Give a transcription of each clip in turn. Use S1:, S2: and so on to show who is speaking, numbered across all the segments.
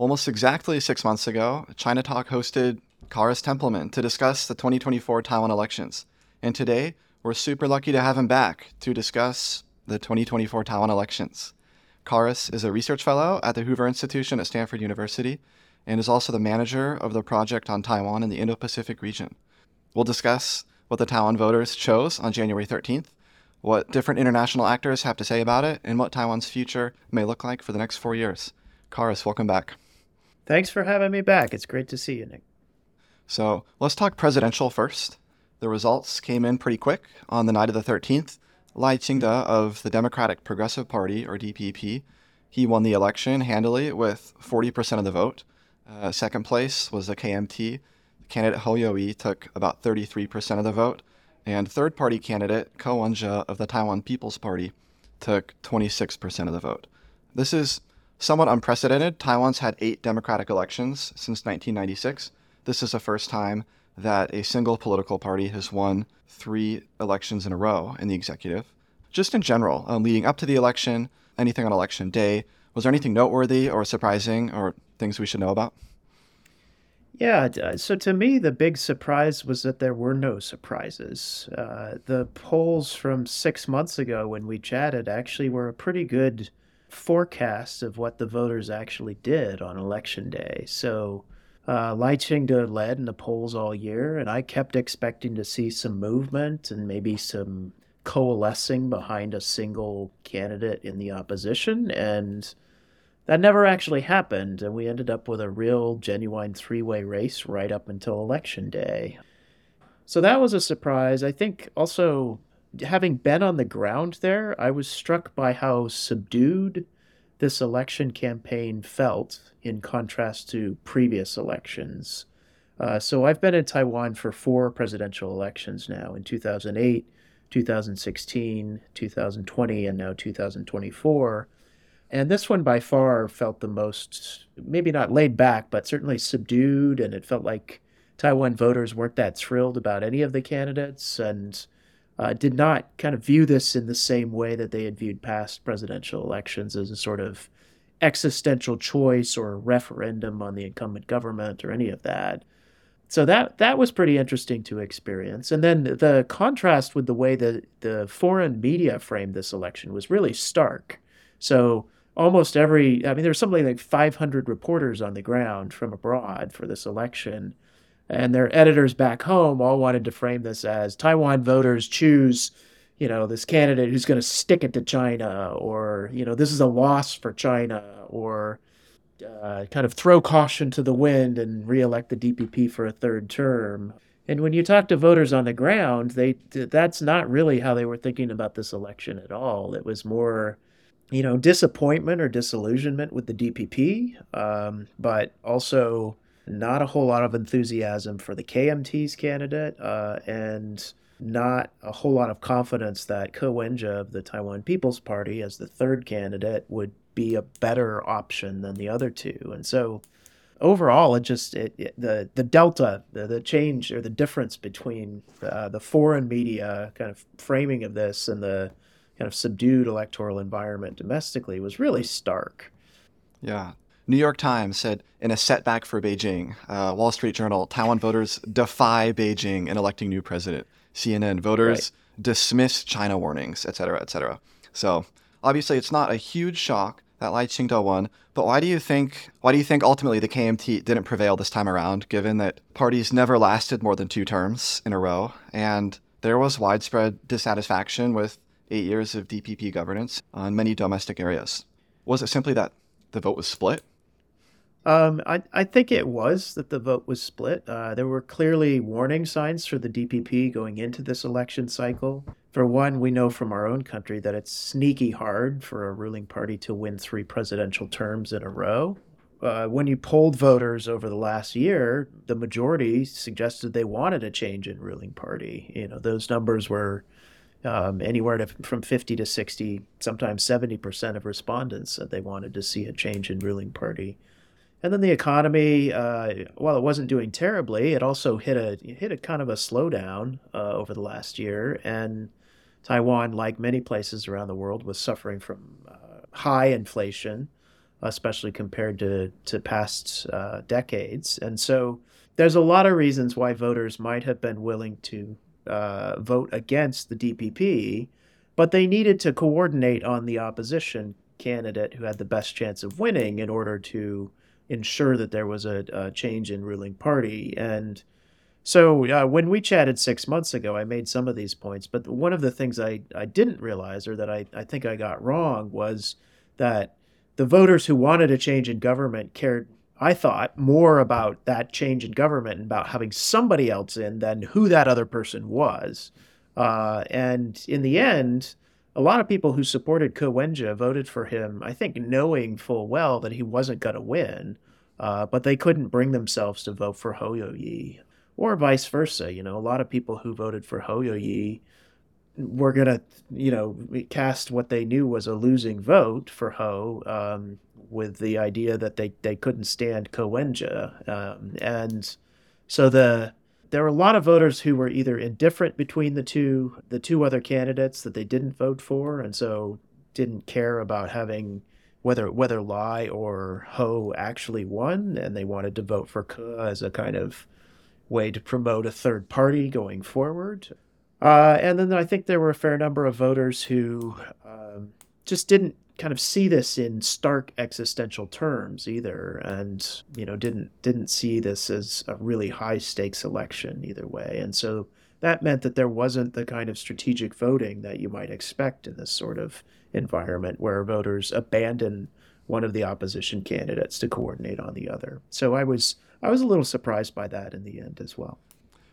S1: Almost exactly six months ago, ChinaTalk hosted Kharis Templeman to discuss the 2024 Taiwan elections. And today, we're super lucky to have him back to discuss the 2024 Taiwan elections. Kharis is a research fellow at the Hoover Institution at Stanford University and is also the manager of the project on Taiwan in the Indo Pacific region. We'll discuss what the Taiwan voters chose on January 13th, what different international actors have to say about it, and what Taiwan's future may look like for the next four years. Kharis, welcome back.
S2: Thanks for having me back. It's great to see you, Nick.
S1: So let's talk presidential first. The results came in pretty quick on the night of the 13th. Lai Ching-te of the Democratic Progressive Party, or DPP, he won the election handily with 40% of the vote. Uh, second place was the KMT. The Candidate Hou Yu-ih took about 33% of the vote. And third party candidate Ko Wen-je of the Taiwan People's Party took 26% of the vote. This is somewhat unprecedented. Taiwan's had eight democratic elections since 1996. This is the first time that a single political party has won three elections in a row in the executive. Just in general, um, leading up to the election, anything on election day, was there anything noteworthy or surprising or things we should know about?
S2: Yeah, uh, so to me, the big surprise was that there were no surprises. Uh, the polls from six months ago when we chatted actually were a pretty good forecast of what the voters actually did on election day. So uh, Lai Ching-te led in the polls all year, and I kept expecting to see some movement and maybe some coalescing behind a single candidate in the opposition. And that never actually happened. And we ended up with a real, genuine three way race right up until election day. So that was a surprise. I think also, having been on the ground there, I was struck by how subdued this election campaign felt in contrast to previous elections. Uh, so I've been in Taiwan for four presidential elections now in 2008, 2016, 2020, and now 2024. And this one by far felt the most, maybe not laid back, but certainly subdued. And it felt like Taiwan voters weren't that thrilled about any of the candidates. And uh, did not kind of view this in the same way that they had viewed past presidential elections as a sort of existential choice or referendum on the incumbent government or any of that. So that that was pretty interesting to experience. And then the contrast with the way that the foreign media framed this election was really stark. So almost every I mean there there's something like 500 reporters on the ground from abroad for this election and their editors back home all wanted to frame this as Taiwan voters choose, you know, this candidate who's going to stick it to China, or you know, this is a loss for China, or uh, kind of throw caution to the wind and reelect the DPP for a third term. And when you talk to voters on the ground, they that's not really how they were thinking about this election at all. It was more, you know, disappointment or disillusionment with the DPP, um, but also not a whole lot of enthusiasm for the KMT's candidate, uh, and not a whole lot of confidence that Ko Wen-je of the Taiwan People's Party as the third candidate would be a better option than the other two. And so overall, it just it, it, the the delta, the, the change or the difference between uh, the foreign media kind of framing of this and the kind of subdued electoral environment domestically was really stark.
S1: Yeah, New York Times said in a setback for Beijing. Uh, Wall Street Journal, Taiwan voters defy Beijing in electing new president. CNN, voters right. dismiss China warnings, et cetera, et cetera. So obviously, it's not a huge shock that Lai Ching-te won. But why do you think? Why do you think ultimately the KMT didn't prevail this time around? Given that parties never lasted more than two terms in a row, and there was widespread dissatisfaction with eight years of DPP governance on many domestic areas. Was it simply that the vote was split?
S2: Um, I, I think it was that the vote was split. Uh, there were clearly warning signs for the DPP going into this election cycle. For one, we know from our own country that it's sneaky hard for a ruling party to win three presidential terms in a row. Uh, when you polled voters over the last year, the majority suggested they wanted a change in ruling party. You know, those numbers were um, anywhere to, from 50 to 60, sometimes 70% of respondents said they wanted to see a change in ruling party. And then the economy, uh, while it wasn't doing terribly, it also hit a hit a kind of a slowdown uh, over the last year. And Taiwan, like many places around the world, was suffering from uh, high inflation, especially compared to to past uh, decades. And so there's a lot of reasons why voters might have been willing to uh, vote against the DPP, but they needed to coordinate on the opposition candidate who had the best chance of winning in order to ensure that there was a, a change in ruling party. And so uh, when we chatted six months ago, I made some of these points, but one of the things I, I didn't realize or that I, I think I got wrong was that the voters who wanted a change in government cared, I thought, more about that change in government and about having somebody else in than who that other person was. Uh, and in the end, a lot of people who supported Ko voted for him, I think, knowing full well that he wasn't going to win, uh, but they couldn't bring themselves to vote for Hou Yu-ih, or vice versa. You know, a lot of people who voted for Hou Yu-ih were going to, you know, cast what they knew was a losing vote for Hou, um, with the idea that they, they couldn't stand Ko Um, and so the there were a lot of voters who were either indifferent between the two the two other candidates that they didn't vote for and so didn't care about having whether whether Lai or Hou actually won and they wanted to vote for Ke as a kind of way to promote a third party going forward. Uh, and then I think there were a fair number of voters who um, just didn't kind of see this in stark existential terms either and you know didn't didn't see this as a really high stakes election either way. And so that meant that there wasn't the kind of strategic voting that you might expect in this sort of environment where voters abandon one of the opposition candidates to coordinate on the other. So i was i was a little surprised by that in the end as well.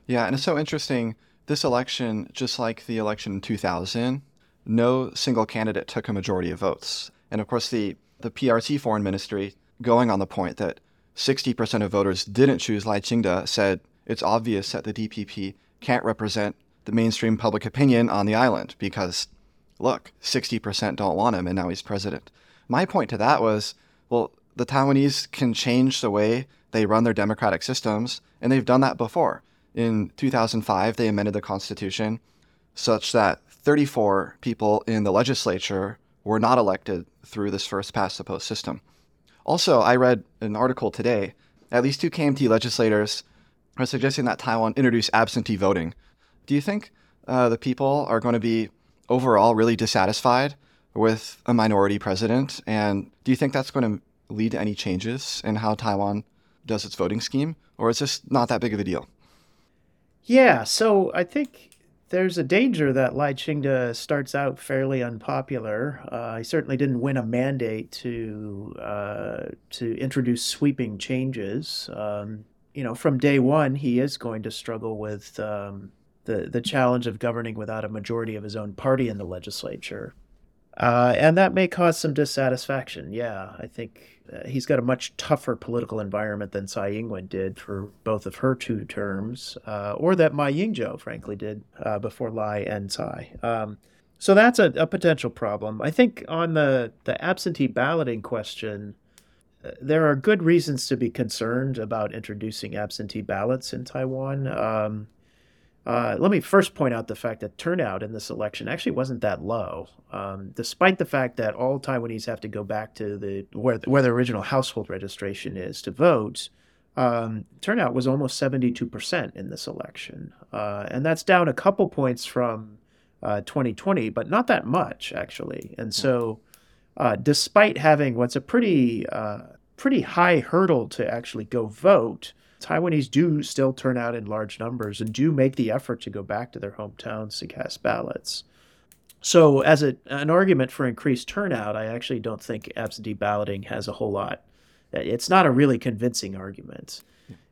S1: Yeah and it's so interesting. This election just like the election in 2000 no single candidate took a majority of votes. And of course, the, the PRC foreign ministry, going on the point that 60% of voters didn't choose Lai Ching-te, said it's obvious that the DPP can't represent the mainstream public opinion on the island because, look, 60% don't want him and now he's president. My point to that was, well, the Taiwanese can change the way they run their democratic systems, and they've done that before. In 2005, they amended the constitution such that 34 people in the legislature were not elected through this first past the post system. Also, I read an article today. At least two KMT legislators are suggesting that Taiwan introduce absentee voting. Do you think uh, the people are going to be overall really dissatisfied with a minority president? And do you think that's going to lead to any changes in how Taiwan does its voting scheme? Or is this not that big of a deal?
S2: Yeah, so I think there's a danger that Lai Ching-te starts out fairly unpopular. Uh, he certainly didn't win a mandate to uh, to introduce sweeping changes. Um, you know, from day one, he is going to struggle with um, the the challenge of governing without a majority of his own party in the legislature. Uh, and that may cause some dissatisfaction. Yeah, I think he's got a much tougher political environment than Tsai Ing-wen did for both of her two terms, uh, or that Ma Ying-jeou, frankly, did uh, before Lai and Tsai. Um, so that's a, a, potential problem. I think on the, the absentee balloting question, uh, there are good reasons to be concerned about introducing absentee ballots in Taiwan. Um, uh, let me first point out the fact that turnout in this election actually wasn't that low, um, despite the fact that all Taiwanese have to go back to the where where the original household registration is to vote. Um, turnout was almost 72% in this election, uh, and that's down a couple points from uh, 2020, but not that much actually. And so, uh, despite having what's a pretty uh, pretty high hurdle to actually go vote. Taiwanese do still turn out in large numbers and do make the effort to go back to their hometowns to cast ballots. So, as a, an argument for increased turnout, I actually don't think absentee balloting has a whole lot. It's not a really convincing argument.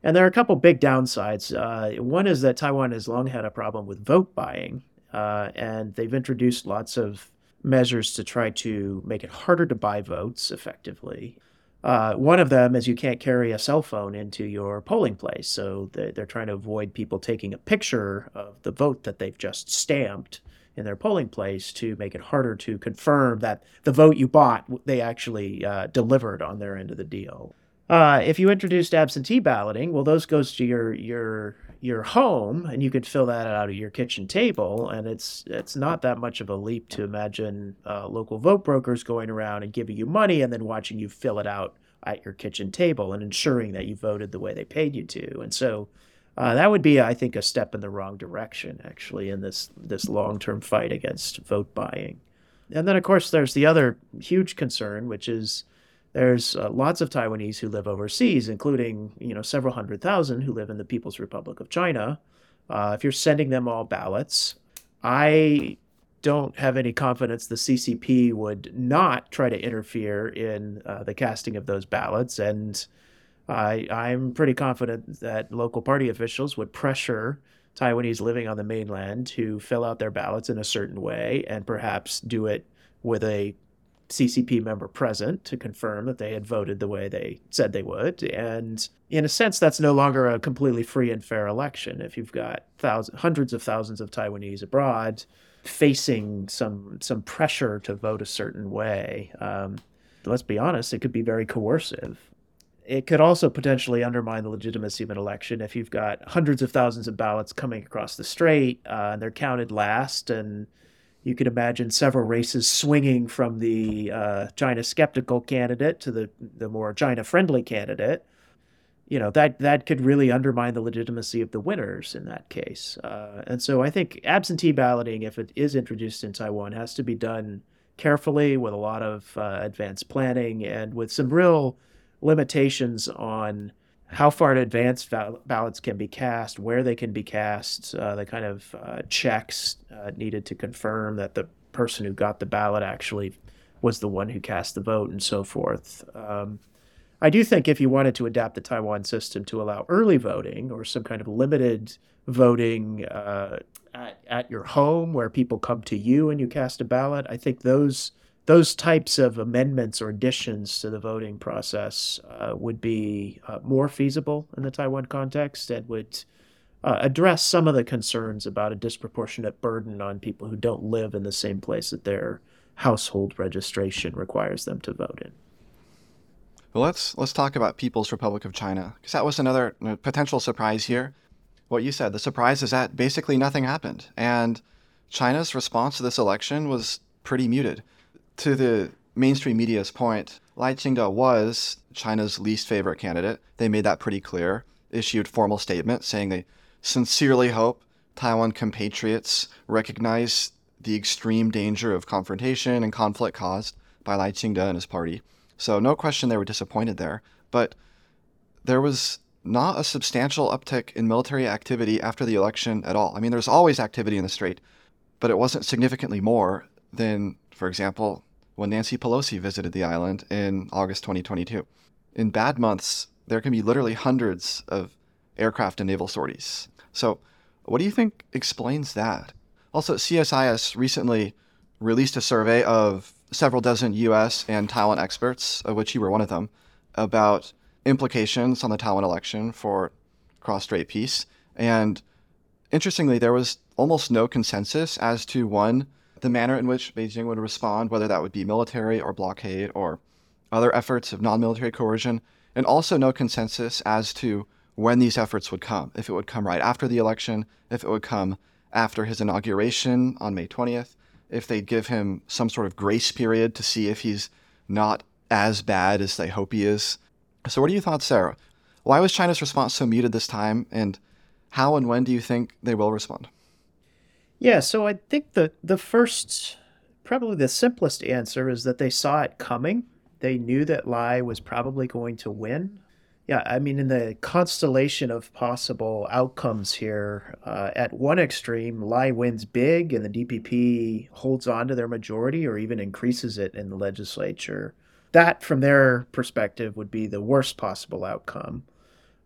S2: And there are a couple big downsides. Uh, one is that Taiwan has long had a problem with vote buying, uh, and they've introduced lots of measures to try to make it harder to buy votes effectively. Uh, one of them is you can't carry a cell phone into your polling place. So they're trying to avoid people taking a picture of the vote that they've just stamped in their polling place to make it harder to confirm that the vote you bought, they actually uh, delivered on their end of the deal. Uh, if you introduced absentee balloting, well, those goes to your your your home and you could fill that out at your kitchen table and it's it's not that much of a leap to imagine uh, local vote brokers going around and giving you money and then watching you fill it out at your kitchen table and ensuring that you voted the way they paid you to. And so uh, that would be i think a step in the wrong direction actually in this this long-term fight against vote buying. And then of course there's the other huge concern which is there's uh, lots of Taiwanese who live overseas, including you know several hundred thousand who live in the People's Republic of China. Uh, if you're sending them all ballots, I don't have any confidence the CCP would not try to interfere in uh, the casting of those ballots, and I, I'm pretty confident that local party officials would pressure Taiwanese living on the mainland to fill out their ballots in a certain way and perhaps do it with a CCP member present to confirm that they had voted the way they said they would. And in a sense, that's no longer a completely free and fair election. If you've got thousands, hundreds of thousands of Taiwanese abroad facing some some pressure to vote a certain way, um, let's be honest, it could be very coercive. It could also potentially undermine the legitimacy of an election if you've got hundreds of thousands of ballots coming across the strait uh, and they're counted last and you could imagine several races swinging from the uh, China skeptical candidate to the the more China friendly candidate. You know that that could really undermine the legitimacy of the winners in that case. Uh, and so I think absentee balloting, if it is introduced in Taiwan, has to be done carefully with a lot of uh, advanced planning and with some real limitations on how far in advance ballots can be cast, where they can be cast, uh, the kind of uh, checks uh, needed to confirm that the person who got the ballot actually was the one who cast the vote, and so forth. Um, I do think if you wanted to adapt the Taiwan system to allow early voting or some kind of limited voting uh, at, at your home where people come to you and you cast a ballot, I think those those types of amendments or additions to the voting process uh, would be uh, more feasible in the Taiwan context and would uh, address some of the concerns about a disproportionate burden on people who don't live in the same place that their household registration requires them to vote in.
S1: Well, let's let's talk about People's Republic of China because that was another potential surprise here. What you said, the surprise is that basically nothing happened, and China's response to this election was pretty muted to the mainstream media's point, Lai Ching-te was China's least favorite candidate. They made that pretty clear, issued formal statements saying they sincerely hope Taiwan compatriots recognize the extreme danger of confrontation and conflict caused by Lai Ching-te and his party. So no question they were disappointed there, but there was not a substantial uptick in military activity after the election at all. I mean, there's always activity in the strait, but it wasn't significantly more than, for example, when Nancy Pelosi visited the island in August 2022. In bad months, there can be literally hundreds of aircraft and naval sorties. So, what do you think explains that? Also, CSIS recently released a survey of several dozen US and Taiwan experts, of which you were one of them, about implications on the Taiwan election for cross strait peace. And interestingly, there was almost no consensus as to one, the manner in which Beijing would respond, whether that would be military or blockade or other efforts of non military coercion, and also no consensus as to when these efforts would come. If it would come right after the election, if it would come after his inauguration on May 20th, if they'd give him some sort of grace period to see if he's not as bad as they hope he is. So, what are your thoughts, Sarah? Why was China's response so muted this time, and how and when do you think they will respond?
S2: Yeah, so I think the the first probably the simplest answer is that they saw it coming. They knew that Lai was probably going to win. Yeah, I mean, in the constellation of possible outcomes here, uh, at one extreme, Lai wins big and the DPP holds on to their majority or even increases it in the legislature. That, from their perspective, would be the worst possible outcome.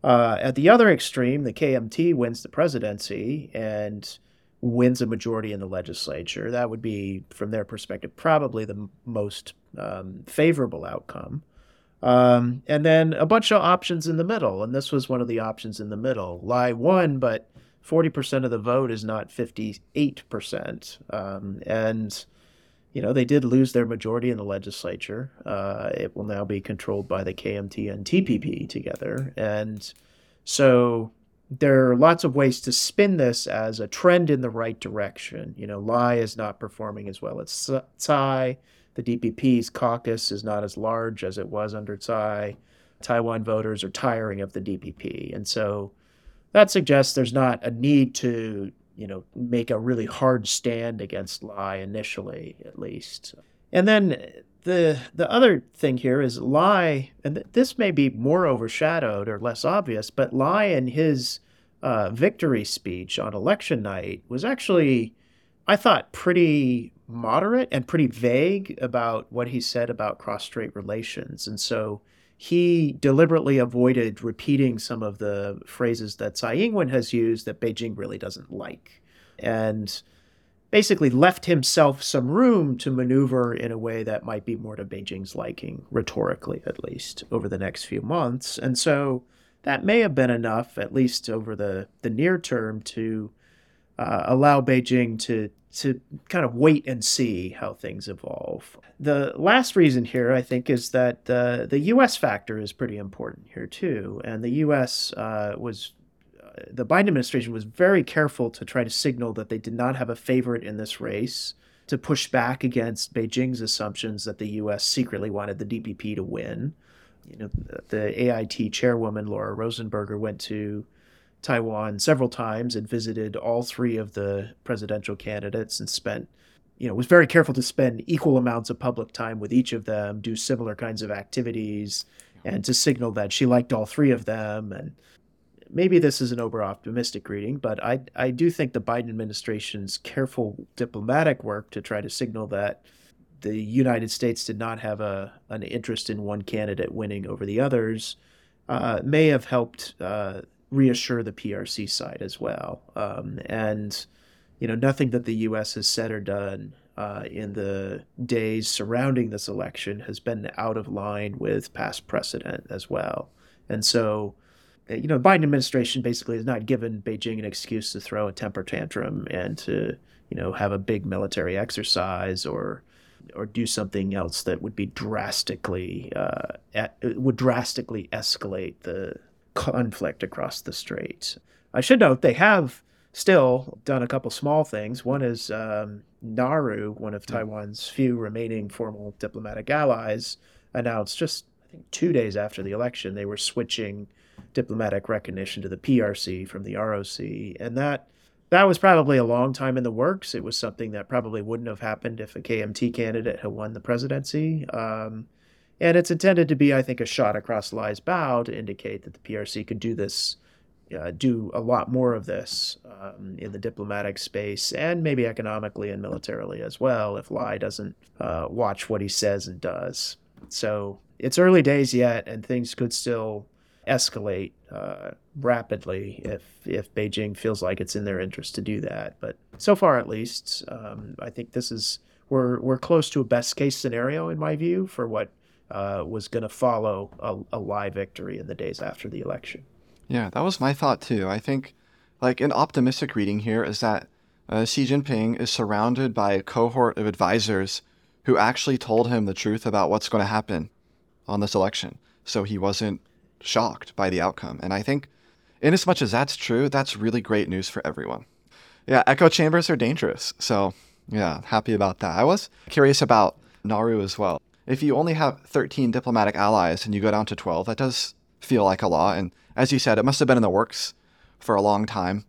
S2: Uh, at the other extreme, the KMT wins the presidency and wins a majority in the legislature. That would be, from their perspective, probably the most um, favorable outcome. Um, and then a bunch of options in the middle, and this was one of the options in the middle. Lai won, but 40% of the vote is not 58%. Um, and, you know, they did lose their majority in the legislature. Uh, it will now be controlled by the KMT and TPP together. And so there are lots of ways to spin this as a trend in the right direction. You know, Lai is not performing as well as Tsai. The DPP's caucus is not as large as it was under Tsai. Taiwan voters are tiring of the DPP. And so that suggests there's not a need to, you know, make a really hard stand against Lai initially, at least. And then the the other thing here is Lai, and this may be more overshadowed or less obvious, but Lai in his uh, victory speech on election night was actually, I thought, pretty moderate and pretty vague about what he said about cross-strait relations, and so he deliberately avoided repeating some of the phrases that Tsai Ing-wen has used that Beijing really doesn't like, and basically left himself some room to maneuver in a way that might be more to Beijing's liking, rhetorically at least, over the next few months. And so that may have been enough, at least over the, the near term, to uh, allow Beijing to to kind of wait and see how things evolve. The last reason here, I think, is that the the U.S. factor is pretty important here too, and the U.S. Uh, was the Biden administration was very careful to try to signal that they did not have a favorite in this race, to push back against Beijing's assumptions that the U.S. secretly wanted the DPP to win. You know, the AIT chairwoman Laura Rosenberger went to Taiwan several times and visited all three of the presidential candidates and spent, you know, was very careful to spend equal amounts of public time with each of them, do similar kinds of activities, and to signal that she liked all three of them and maybe this is an over optimistic reading, but I, I do think the Biden administration's careful diplomatic work to try to signal that the United States did not have a, an interest in one candidate winning over the others uh, may have helped uh, reassure the PRC side as well. Um, and, you know, nothing that the U.S. has said or done uh, in the days surrounding this election has been out of line with past precedent as well. And so, you know, the Biden administration basically has not given Beijing an excuse to throw a temper tantrum and to, you know, have a big military exercise or or do something else that would be drastically uh, at, would drastically escalate the conflict across the strait. I should note they have still done a couple small things. One is um, Nauru, one of Taiwan's few remaining formal diplomatic allies, announced just I think two days after the election they were switching diplomatic recognition to the PRC from the ROC, and that that was probably a long time in the works. It was something that probably wouldn't have happened if a KMT candidate had won the presidency. Um, and it's intended to be, I think, a shot across Lai's bow to indicate that the PRC could do this, uh, do a lot more of this um, in the diplomatic space and maybe economically and militarily as well if Lai doesn't uh, watch what he says and does. So it's early days yet, and things could still escalate uh, rapidly if if Beijing feels like it's in their interest to do that. But so far, at least, um, I think this is we're we're close to a best case scenario in my view for what uh, was going to follow a, a Lai victory in the days after the election.
S1: Yeah, that was my thought too. I think like an optimistic reading here is that uh, Xi Jinping is surrounded by a cohort of advisors who actually told him the truth about what's going to happen on this election. So he wasn't shocked by the outcome. And I think, in as much as that's true, that's really great news for everyone. Yeah, echo chambers are dangerous. So, yeah, happy about that. I was curious about Nauru as well. If you only have 13 diplomatic allies and you go down to 12, that does feel like a lot. And as you said, it must have been in the works for a long time.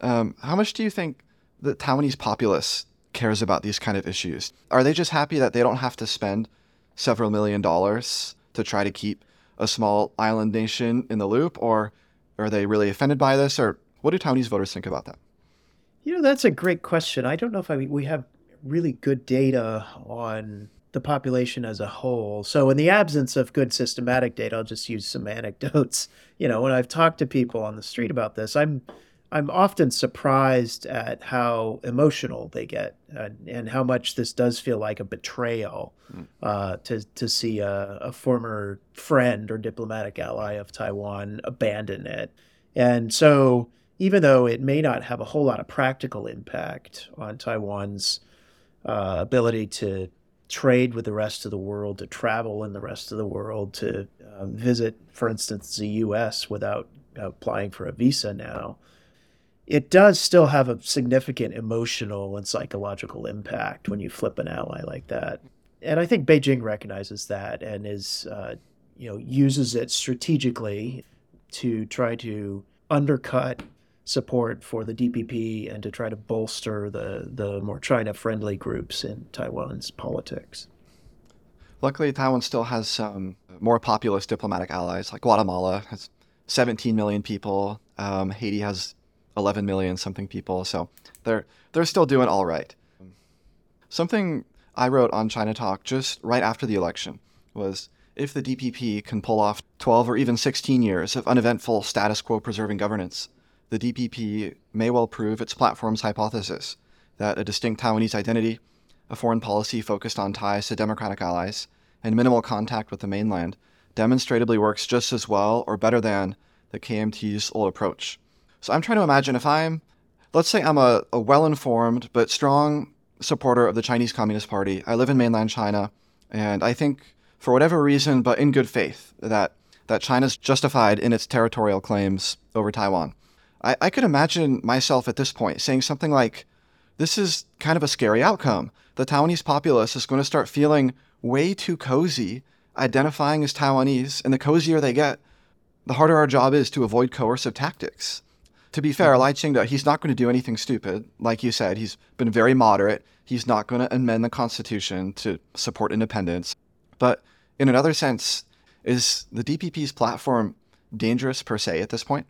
S1: Um, how much do you think the Taiwanese populace cares about these kind of issues? Are they just happy that they don't have to spend several million dollars to try to keep a small island nation in the loop, or are they really offended by this, or what do Taiwanese voters think about that?
S2: You know, that's a great question. I don't know if I, we have really good data on the population as a whole. So, in the absence of good systematic data, I'll just use some anecdotes. You know, when I've talked to people on the street about this, I'm I'm often surprised at how emotional they get and, and how much this does feel like a betrayal mm. uh, to, to see a, a, former friend or diplomatic ally of Taiwan abandon it. And so, even though it may not have a whole lot of practical impact on Taiwan's uh, ability to trade with the rest of the world, to travel in the rest of the world, to uh, visit, for instance, the U.S. without applying for a visa now. It does still have a significant emotional and psychological impact when you flip an ally like that. And I think Beijing recognizes that and is, uh, you know, uses it strategically to try to undercut support for the DPP and to try to bolster the, the more China friendly groups in Taiwan's politics.
S1: Luckily, Taiwan still has some more populous diplomatic allies, like Guatemala has 17 million people. Um, Haiti has 11 million something people, so they're they're still doing all right. Something I wrote on ChinaTalk just right after the election was if the DPP can pull off 12 or even 16 years of uneventful status quo preserving governance, the DPP may well prove its platform's hypothesis that a distinct Taiwanese identity, a foreign policy focused on ties to democratic allies, and minimal contact with the mainland demonstrably works just as well or better than the KMT's old approach. So I'm trying to imagine if I'm, let's say I'm a, a well informed but strong supporter of the Chinese Communist Party. I live in mainland China, and I think, for whatever reason, but in good faith, that, that China's justified in its territorial claims over Taiwan. I, I could imagine myself at this point saying something like, This is kind of a scary outcome. The Taiwanese populace is going to start feeling way too cozy identifying as Taiwanese, and the cozier they get, the harder our job is to avoid coercive tactics. To be fair, mm-hmm. Lai Ching-te, he's not going to do anything stupid. Like you said, he's been very moderate. He's not going to amend the Constitution to support independence. But in another sense, is the DPP's platform dangerous per se at this point?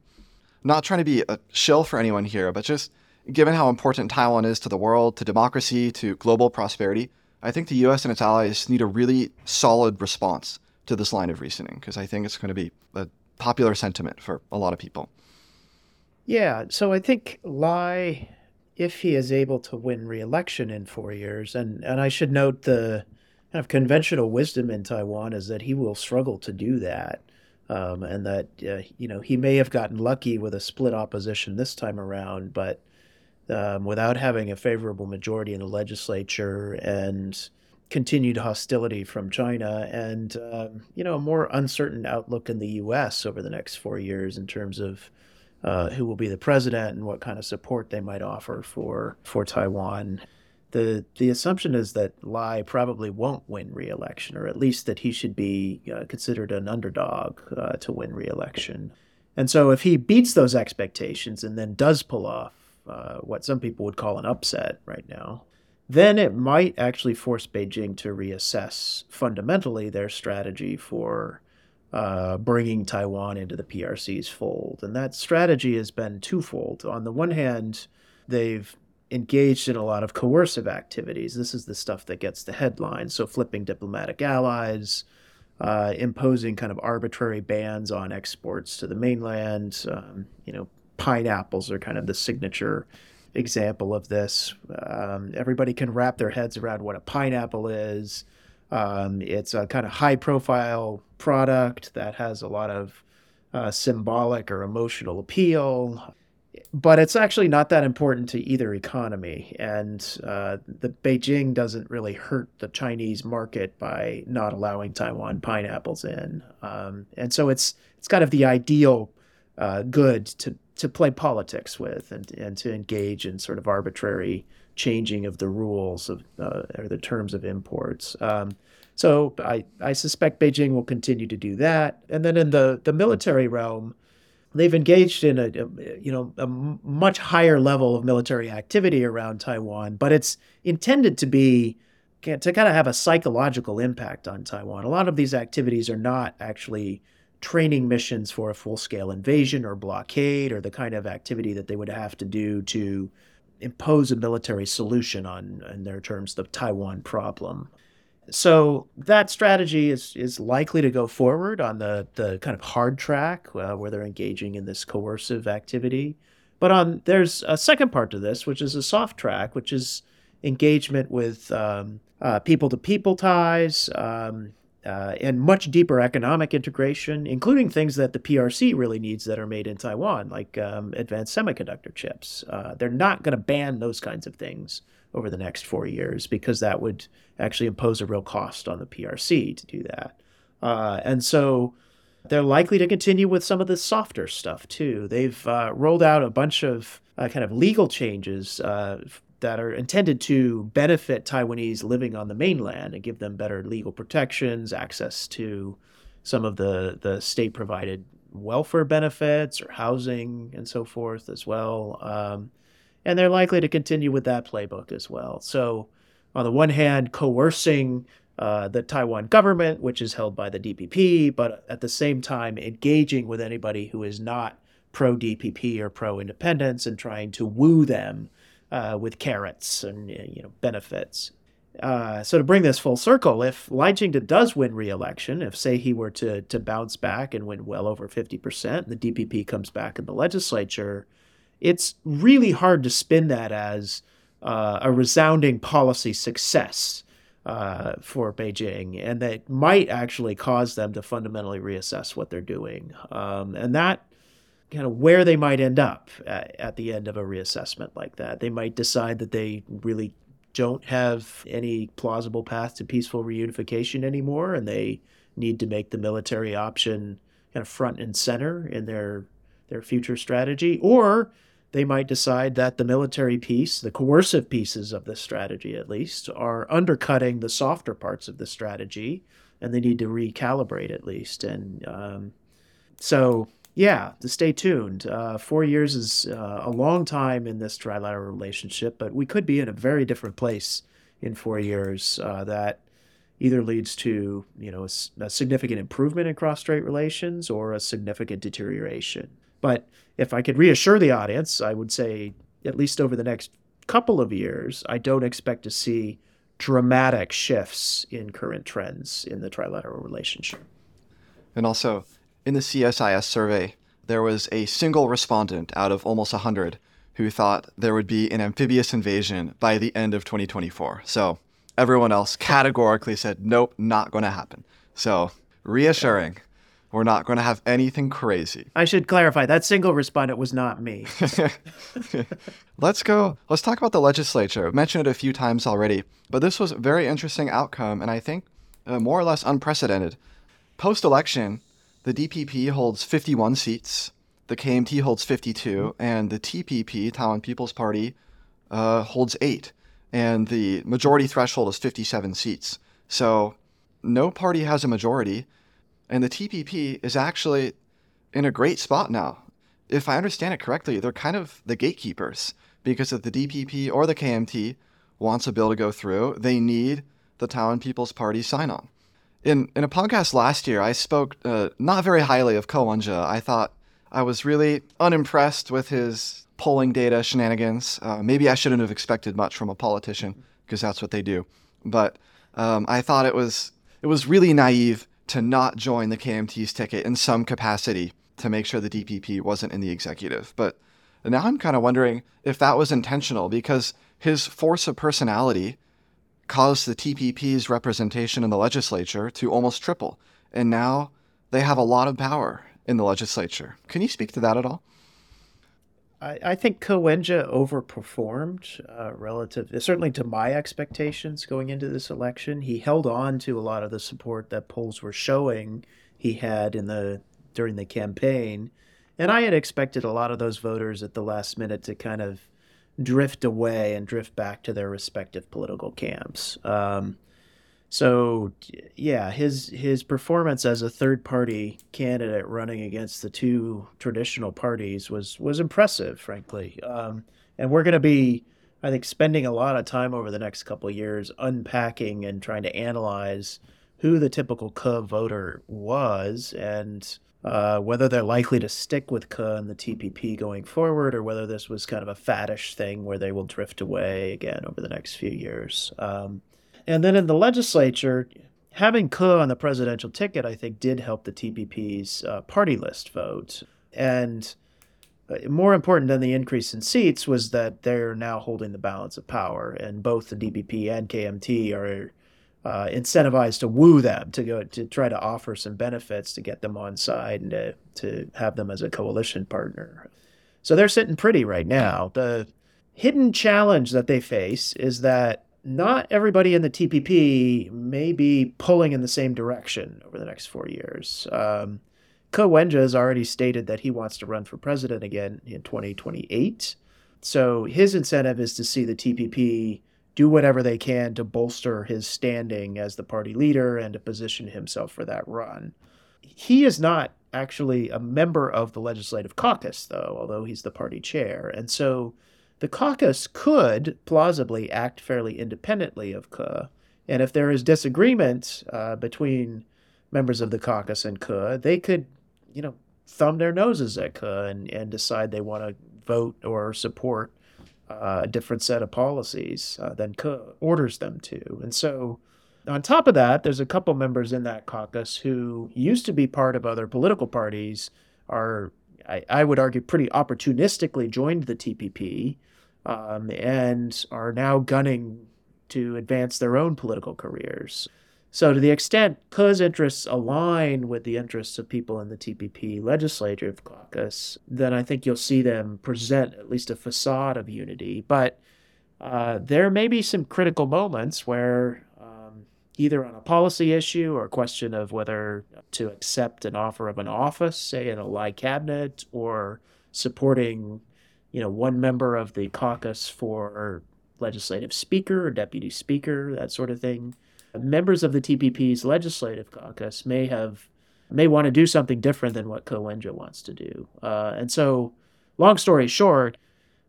S1: Not trying to be a shill for anyone here, but just given how important Taiwan is to the world, to democracy, to global prosperity, I think the US and its allies need a really solid response to this line of reasoning because I think it's going to be a popular sentiment for a lot of people.
S2: Yeah, so I think Lai, if he is able to win re-election in four years, and and I should note the kind of conventional wisdom in Taiwan is that he will struggle to do that, um, and that uh, you know he may have gotten lucky with a split opposition this time around, but um, without having a favorable majority in the legislature and continued hostility from China and um, you know a more uncertain outlook in the U.S. over the next four years in terms of uh, who will be the president and what kind of support they might offer for for Taiwan. The, the assumption is that Lai probably won't win re-election, or at least that he should be uh, considered an underdog uh, to win re-election. And so, if he beats those expectations and then does pull off uh, what some people would call an upset right now, then it might actually force Beijing to reassess fundamentally their strategy for uh, bringing Taiwan into the PRC's fold. And that strategy has been twofold. On the one hand, they've engaged in a lot of coercive activities. This is the stuff that gets the headlines. So, flipping diplomatic allies, uh, imposing kind of arbitrary bans on exports to the mainland, um, you know, pineapples are kind of the signature example of this. Um, everybody can wrap their heads around what a pineapple is. Um, it's a kind of high profile product that has a lot of uh, symbolic or emotional appeal. But it's actually not that important to either economy. And uh, the Beijing doesn't really hurt the Chinese market by not allowing Taiwan pineapples in. Um, and so it's it's kind of the ideal uh, good to to play politics with and and to engage in sort of arbitrary changing of the rules of uh, or the terms of imports. Um, so I, I suspect Beijing will continue to do that. And then in the, the military realm, they've engaged in a, a, you know a much higher level of military activity around Taiwan, but it's intended to be to kind of have a psychological impact on Taiwan. A lot of these activities are not actually training missions for a full scale invasion or blockade or the kind of activity that they would have to do to impose a military solution on, in their terms, the Taiwan problem. So that strategy is is likely to go forward on the the kind of hard track uh, where they're engaging in this coercive activity. But on there's a second part to this, which is a soft track, which is engagement with people to people ties, um, uh, and much deeper economic integration, including things that the PRC really needs that are made in Taiwan, like um, advanced semiconductor chips. Uh, they're not going to ban those kinds of things over the next four years because that would actually impose a real cost on the PRC to do that. Uh, and so They're likely to continue with some of the softer stuff too. They've uh, rolled out a bunch of uh, kind of legal changes uh, that are intended to benefit Taiwanese living on the mainland and give them better legal protections, access to some of the, the state provided welfare benefits or housing and so forth as well. Um, and they're likely to continue with that playbook as well. So, on the one hand, coercing uh, the Taiwan government, which is held by the DPP, but at the same time engaging with anybody who is not pro DPP or pro independence and trying to woo them uh, with carrots and you know benefits. Uh, so to bring this full circle, if Lai Ching-te does win re-election, if say he were to to bounce back and win well over fifty percent, the DPP comes back in the legislature, it's really hard to spin that as uh, a resounding policy success uh, for Beijing, and that might actually cause them to fundamentally reassess what they're doing. Um, and that kind of where they might end up at, at, the end of a reassessment like that. They might decide that they really don't have any plausible path to peaceful reunification anymore, and they need to make the military option kind of front and center in their their future strategy, or they might decide that the military piece, the coercive pieces of this strategy at least, are undercutting the softer parts of the strategy, and they need to recalibrate at least. And um, so, yeah, to stay tuned. Uh, four years is uh, a long time in this trilateral relationship, but we could be in a very different place in four years uh, that either leads to you know a, a significant improvement in cross-strait relations or a significant deterioration. But if I could reassure the audience, I would say, at least over the next couple of years, I don't expect to see dramatic shifts in current trends in the trilateral relationship.
S1: And also, in the CSIS survey, there was a single respondent out of almost 100 who thought there would be an amphibious invasion by the end of 2024. So everyone else categorically said, nope, not going to happen. So reassuring. We're not going to have anything crazy.
S2: I should clarify that single respondent was not me.
S1: let's go. Let's talk about the legislature. I've mentioned it a few times already, but this was a very interesting outcome, and I think uh, more or less unprecedented. Post election, the DPP holds 51 seats, the KMT holds 52, and the TPP, Taiwan People's Party, uh, holds eight, and the majority threshold is 57 seats. So no party has a majority. And the TPP is actually in a great spot now. If I understand it correctly, they're kind of the gatekeepers because if the DPP or the KMT wants a bill to go through, they need the Taiwan People's Party sign on. In, in a podcast last year, I spoke uh, not very highly of Ko Wen-je. I thought I was really unimpressed with his polling data shenanigans. Uh, maybe I shouldn't have expected much from a politician because that's what they do. But um, I thought it was it was really naive to not join the KMT's ticket in some capacity to make sure the DPP wasn't in the executive. But now I'm kind of wondering if that was intentional because his force of personality caused the TPP's representation in the legislature to almost triple. And now they have a lot of power in the legislature. Can you speak to that at all?
S2: I, I think Ko Wen-je overperformed uh, relative, certainly to my expectations going into this election. He held on to a lot of the support that polls were showing he had in the during the campaign, and I had expected a lot of those voters at the last minute to kind of drift away and drift back to their respective political camps. Um, so yeah, his his performance as a third party candidate running against the two traditional parties was was impressive, frankly. Um, and we're going to be, I think, spending a lot of time over the next couple years unpacking and trying to analyze who the typical Ke voter was and uh, whether they're likely to stick with Ke and the TPP going forward, or whether this was kind of a faddish thing where they will drift away again over the next few years. Um, and then in the legislature, having Ke on the presidential ticket, I think, did help the TPP's uh, party list vote. And uh, more important than the increase in seats was that they're now holding the balance of power, and both the DPP and KMT are uh, incentivized to woo them to go to try to offer some benefits to get them on side and to, to have them as a coalition partner. So they're sitting pretty right now. The hidden challenge that they face is that not everybody in the TPP may be pulling in the same direction over the next four years. Um, Ko Wen-je has already stated that he wants to run for president again in 2028. So his incentive is to see the TPP do whatever they can to bolster his standing as the party leader and to position himself for that run. He is not actually a member of the legislative caucus, though, although he's the party chair. And so the caucus could plausibly act fairly independently of Ke. And if there is disagreement uh, between members of the caucus and Ke, they could, you know, thumb their noses at Ke and, and decide they want to vote or support a different set of policies uh, than Ke orders them to. And so, on top of that, there's a couple members in that caucus who used to be part of other political parties, are, I, I would argue, pretty opportunistically joined the TPP um, and are now gunning to advance their own political careers. So, to the extent Ke's interests align with the interests of people in the TPP legislative caucus, then I think you'll see them present at least a facade of unity. But uh, there may be some critical moments where, um, either on a policy issue or a question of whether to accept an offer of an office, say in a Lai cabinet, or supporting, you know, one member of the caucus for legislative speaker or deputy speaker, that sort of thing members of the TPP's legislative caucus may have may want to do something different than what Ko wants to do. Uh, and so, long story short,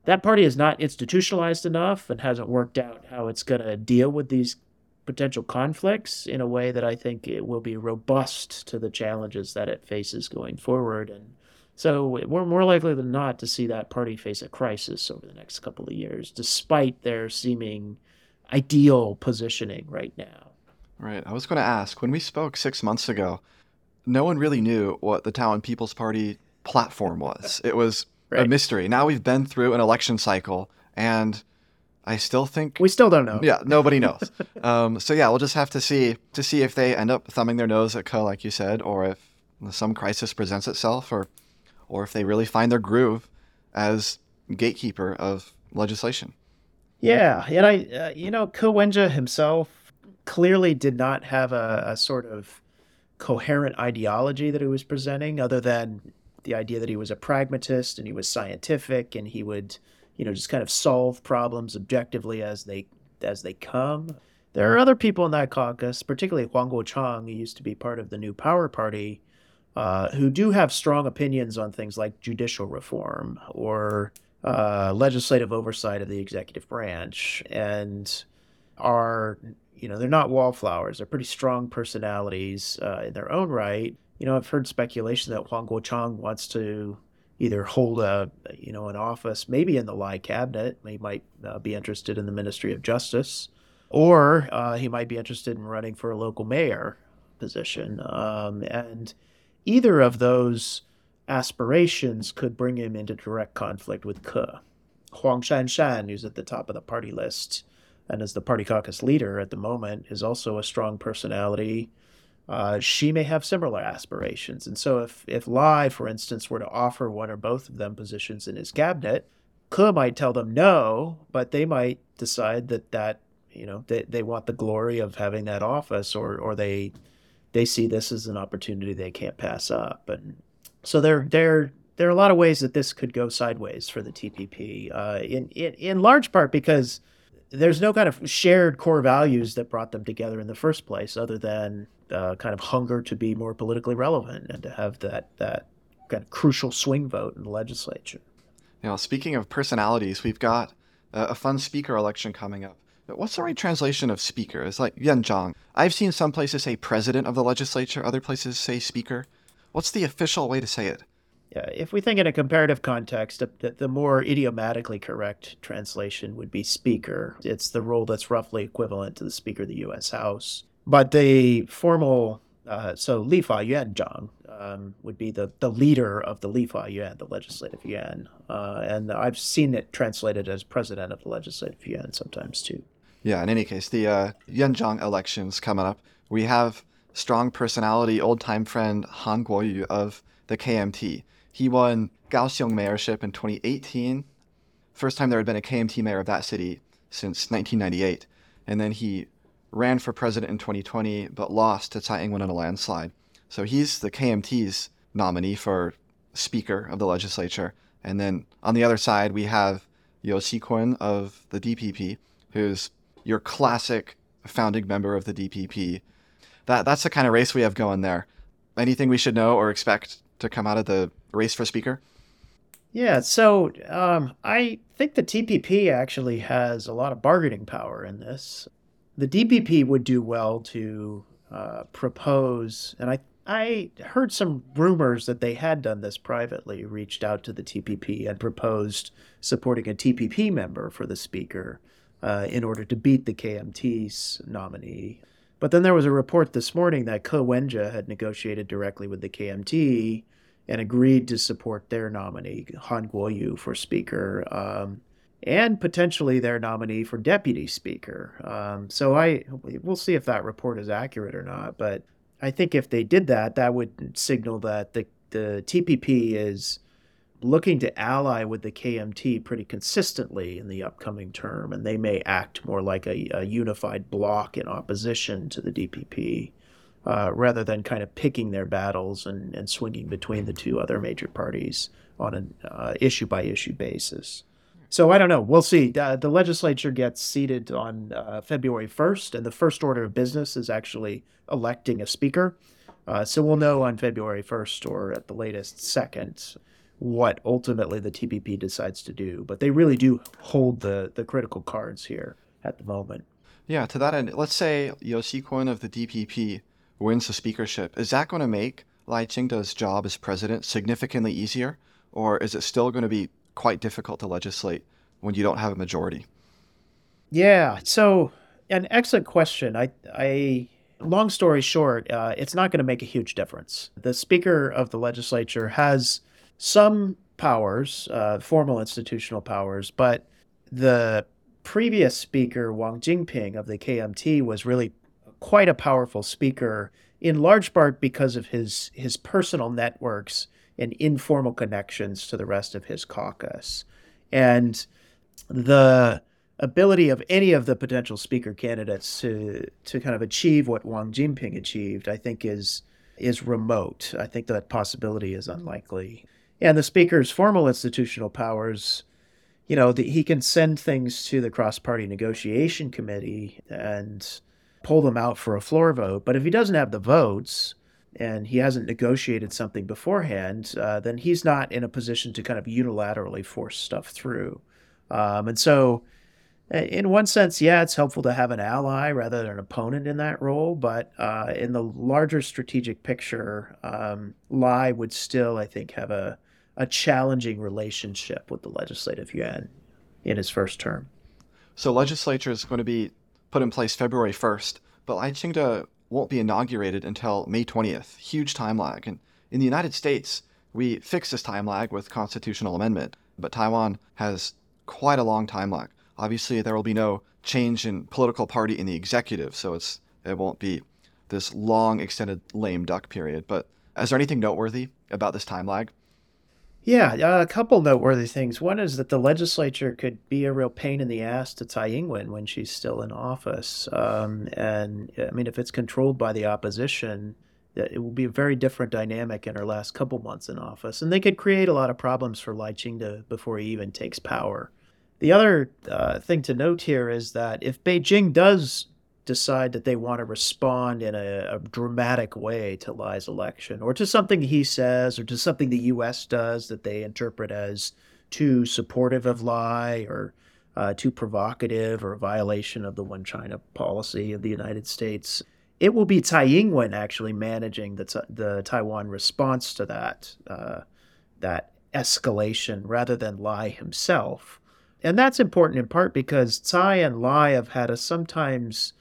S2: that party is not institutionalized enough and hasn't worked out how it's going to deal with these potential conflicts in a way that I think it will be robust to the challenges that it faces going forward. And so we're more likely than not to see that party face a crisis over the next couple of years, despite their seeming ideal positioning right now.
S1: Right. I was going to ask when we spoke six months ago, no one really knew what the Taiwan People's Party platform was. It was right. a mystery. Now we've been through an election cycle, and I still think
S2: we still don't know.
S1: Yeah, nobody knows. um, so yeah, we'll just have to see to see if they end up thumbing their nose at Ke, like you said, or if some crisis presents itself, or or if they really find their groove as gatekeeper of legislation.
S2: Yeah, and I, uh, you know, Ko Wen-je himself clearly did not have a, a sort of coherent ideology that he was presenting, other than the idea that he was a pragmatist and he was scientific and he would, you know, just kind of solve problems objectively as they as they come. There are other people in that caucus, particularly Huang Guochang, who used to be part of the New Power Party, uh, who do have strong opinions on things like judicial reform or uh, legislative oversight of the executive branch, and are you know, they're not wallflowers. They're pretty strong personalities uh, in their own right. You know, I've heard speculation that Huang Guochang wants to either hold a, you know, an office, maybe in the Lai cabinet. He might uh, be interested in the Ministry of Justice, or uh, he might be interested in running for a local mayor position. Um, and either of those aspirations could bring him into direct conflict with Ke. Huang Shanshan, who's at the top of the party list, and as the party caucus leader at the moment, is also a strong personality. Uh, she may have similar aspirations. And so, if, if Lai, for instance, were to offer one or both of them positions in his cabinet, Ke might tell them no, but they might decide that that you know they, they want the glory of having that office, or or they they see this as an opportunity they can't pass up. And so there there there are a lot of ways that this could go sideways for the TPP. Uh, in, in in large part because there's no kind of shared core values that brought them together in the first place, other than uh, kind of hunger to be more politically relevant and to have that that kind of crucial swing vote in the legislature.
S1: Now, speaking of personalities, we've got a, a fun speaker election coming up. What's the right translation of speaker? It's like Yuanzhang. I've seen some places say president of the legislature, other places say speaker. What's the official way to say it?
S2: If we think in a comparative context, the, the more idiomatically correct translation would be speaker. It's the role that's roughly equivalent to the Speaker of the U.S. House. But the formal, uh, so Li Fa Yuan Zhang um, would be the, the leader of the Li Fa Yuan, the legislative yuan. Uh, and I've seen it translated as president of the legislative yuan sometimes too.
S1: Yeah, in any case, the uh, Yuanzhang elections coming up, we have strong personality, old time friend Han Guoyu of the KMT he won Kaohsiung mayorship in 2018, first time there had been a KMT mayor of that city since 1998. And then he ran for president in 2020, but lost to Tsai Ing-wen in a landslide. So he's the KMT's nominee for Speaker of the legislature. And then on the other side, we have You Si-kun of the DPP, who's your classic founding member of the DPP. That that's the kind of race we have going there. Anything we should know or expect to come out of the race for speaker?
S2: Yeah, so um, I think the TPP actually has a lot of bargaining power in this. The DPP would do well to uh, propose, and I I heard some rumors that they had done this privately, reached out to the TPP and proposed supporting a TPP member for the speaker uh, in order to beat the KMT's nominee. But then there was a report this morning that Ko Wen-je had negotiated directly with the KMT and agreed to support their nominee, Han Kuo-yu, for speaker. Um, and potentially their nominee for deputy speaker. Um, so I we'll see if that report is accurate or not. But I think if they did that, that would signal that the, the TPP is looking to ally with the KMT pretty consistently in the upcoming term, and they may act more like a, a unified bloc in opposition to the DPP. Uh, rather than kind of picking their battles and, and swinging between the two other major parties on an uh, issue by issue basis. So I don't know. We'll see. Uh, the legislature gets seated on uh, February 1st, and the first order of business is actually electing a speaker. Uh, so we'll know on February 1st or at the latest 2nd what ultimately the TPP decides to do. But they really do hold the, the critical cards here at the moment.
S1: Yeah, to that end, let's say You Si-kun of the DPP wins the speakership. Is that going to make Lai Ching-te's job as president significantly easier? Or is it still going to be quite difficult to legislate when you don't have a majority?
S2: Yeah. So, an excellent question. I, I long story short, uh, it's not going to make a huge difference. The Speaker of the legislature has some powers, uh, formal institutional powers, but the previous Speaker, Wang Jingping of the KMT, was really quite a powerful speaker, in large part because of his his personal networks and informal connections to the rest of his caucus. And the ability of any of the potential speaker candidates to to kind of achieve what Wang Jingping achieved, I think is is remote. I think that possibility is unlikely. And the speaker's formal institutional powers, you know, the, he can send things to the cross-party negotiation committee and pull them out for a floor vote. But if he doesn't have the votes, and he hasn't negotiated something beforehand, uh, then he's not in a position to kind of unilaterally force stuff through. Um, and so, in one sense, yeah, it's helpful to have an ally rather than an opponent in that role. But uh, in the larger strategic picture, um, would still, I think, have a, a challenging relationship with the legislative yuan in his first term.
S1: So, legislature is going to be put in place February 1st, but Lai Ching-te won't be inaugurated until May 20th. Huge time lag. And in the United States, we fix this time lag with constitutional amendment, but Taiwan has quite a long time lag. Obviously, there will be no change in political party in the executive, so it's it won't be this long extended lame duck period. But is there anything noteworthy about this time lag?
S2: Yeah, uh, a couple noteworthy things. One is that the legislature could be a real pain in the ass to Tsai Ing-wen when she's still in office. Um, and I mean, if it's controlled by the opposition, it will be a very different dynamic in her last couple months in office. And they could create a lot of problems for Lai Ching-te before he even takes power. The other uh, thing to note here is that if Beijing does decide that they want to respond in a, a, dramatic way to Lai's election or to something he says or to something the U.S. does that they interpret as too supportive of Lai or uh, too provocative or a violation of the one China policy of the United States. It will be Tsai Ing-wen actually managing the, the Taiwan response to that, uh, that escalation rather than Lai himself. And that's important in part because Tsai and Lai have had a sometimes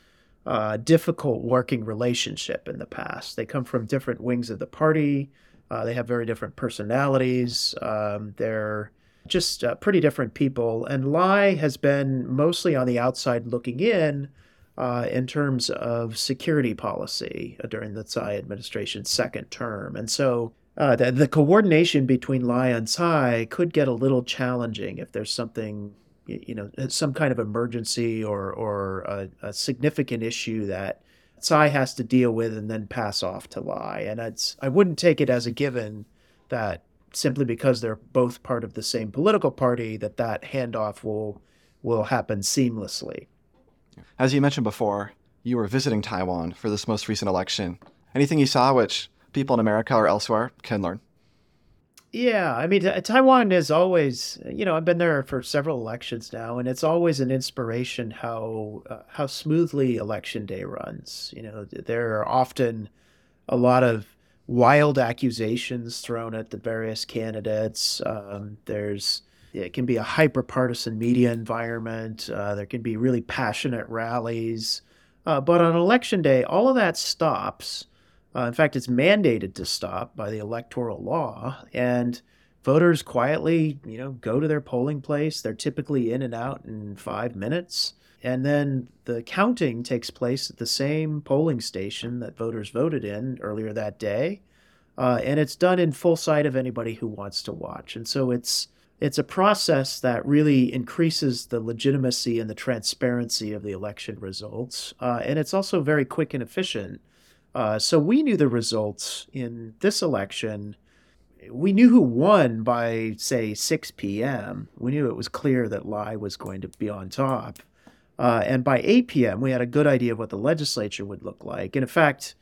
S2: uh, difficult working relationship in the past. They come from different wings of the party. Uh, they have very different personalities. Um, they're just uh, pretty different people. And Lai has been mostly on the outside looking in uh, in terms of security policy uh, during the Tsai administration's second term. And so uh, the, the coordination between Lai and Tsai could get a little challenging if there's something you know uh, some kind of emergency or or a, a significant issue that Tsai has to deal with and then pass off to Lai. And it's I wouldn't take it as a given that simply because they're both part of the same political party that that handoff will will happen seamlessly.
S1: As you mentioned before, you were visiting Taiwan for this most recent election. Anything you saw which people in America or elsewhere can learn?
S2: Yeah, I mean, Taiwan is always, you know, I've been there for several elections now, and it's always an inspiration how uh, how smoothly election day runs. You know, there are often a lot of wild accusations thrown at the various candidates. Um, there's it can be a hyper partisan media environment. Uh, there can be really passionate rallies, uh, but on election day, all of that stops uh, in fact, it's mandated to stop by the electoral law, and voters quietly, you know, go to their polling place. They're typically in and out in five minutes. And then the counting takes place at the same polling station that voters voted in earlier that day. Uh, and it's done in full sight of anybody who wants to watch. And so it's it's a process that really increases the legitimacy and the transparency of the election results. Uh, and it's also very quick and efficient uh, so we knew the results in this election. We knew who won by, say, 6 p.m. We knew it was clear that Lai was going to be on top. Uh, and by 8 p.m., we had a good idea of what the legislature would look like. And in fact,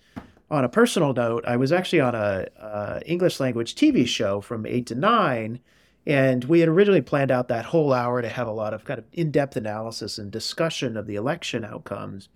S2: on a personal note, I was actually on a, a English language TV show from 8 to 9. And we had originally planned out that whole hour to have a lot of kind of in depth analysis and discussion of the election outcomes.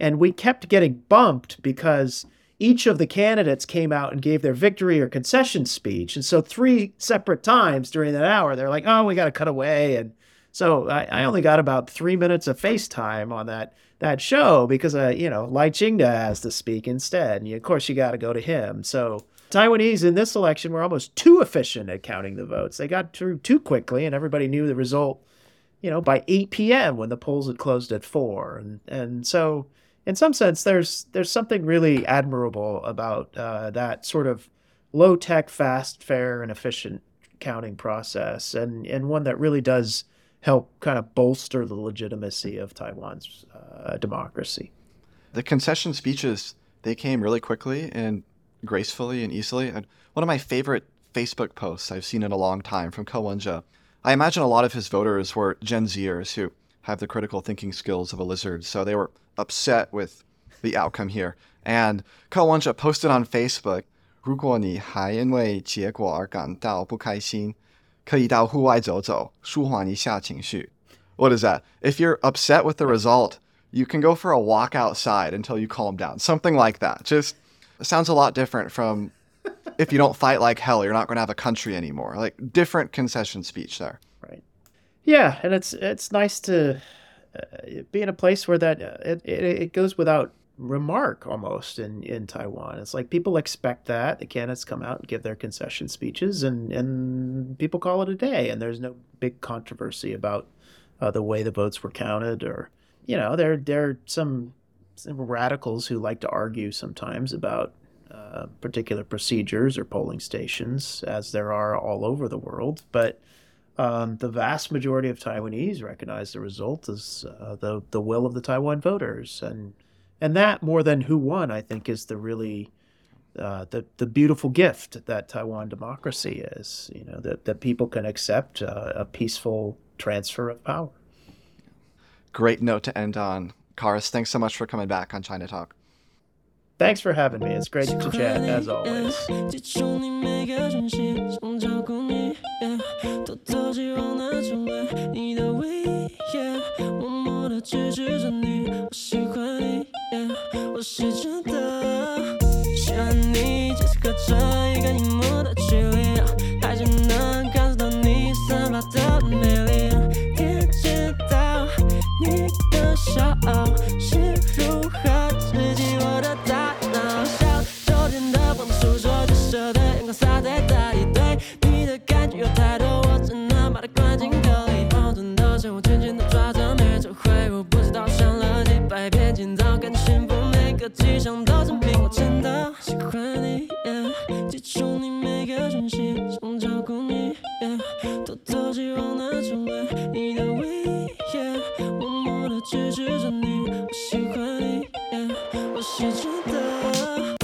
S2: And we kept getting bumped because each of the candidates came out and gave their victory or concession speech. And so, three separate times during that hour, they're like, oh, we got to cut away. And so, I, I, only got about three minutes of FaceTime on that that show because, uh, you know, Lai Ching-te has to speak instead. And of course, you got to go to him. So, Taiwanese in this election were almost too efficient at counting the votes. They got through too quickly, and everybody knew the result, you know, by 8 p.m. when the polls had closed at 4. And, and so, in some sense, there's there's something really admirable about uh, that sort of low tech, fast, fair, and efficient counting process, and and one that really does help kind of bolster the legitimacy of Taiwan's uh, democracy.
S1: The concession speeches they came really quickly and gracefully and easily. And one of my favorite Facebook posts I've seen in a long time from Ko Wen-je. I imagine a lot of his voters were Gen Zers who have the critical thinking skills of a lizard. So they were upset with the outcome here. And Ko Wen-je posted on Facebook, 如果你还因为结果而感到不开心，可以到户外走走，舒缓一下情绪。What is that? If you're upset with the result, you can go for a walk outside until you calm down. Something like that. Just sounds a lot different from if you don't fight like hell, you're not going to have a country anymore. Like different concession speech there.
S2: Right. Yeah, and it's it's nice to be in a place where that uh, it, it, it goes without remark almost in, in Taiwan. It's like people expect that. The candidates come out and give their concession speeches, and and people call it a day, and there's no big controversy about uh, the way the votes were counted, or you know, there there are some some radicals who like to argue sometimes about uh, particular procedures or polling stations, as there are all over the world, but um, the vast majority of Taiwanese recognize the result as uh, the the will of the Taiwan voters, and and that more than who won, I think, is the really uh, the the beautiful gift that Taiwan democracy is. You know that that people can accept uh, a peaceful transfer of power.
S1: Great note to end on, Kharis. Thanks so much for coming back on ChinaTalk.
S2: Thanks for having me. It's great to chat as always.
S3: 偷偷希望能成为你的唯一，默默地支持着你。我喜欢你，我是真的喜欢你。即使隔着一个荧幕的距离，还是能感受到你散发的魅力，也知道你的笑。我只想抱着你我真的喜欢你 yeah 记住你每个讯息想照顾你 yeah 偷偷希望能成为你的唯一 yeah 默默的支持着你我喜欢你 yeah 我是真的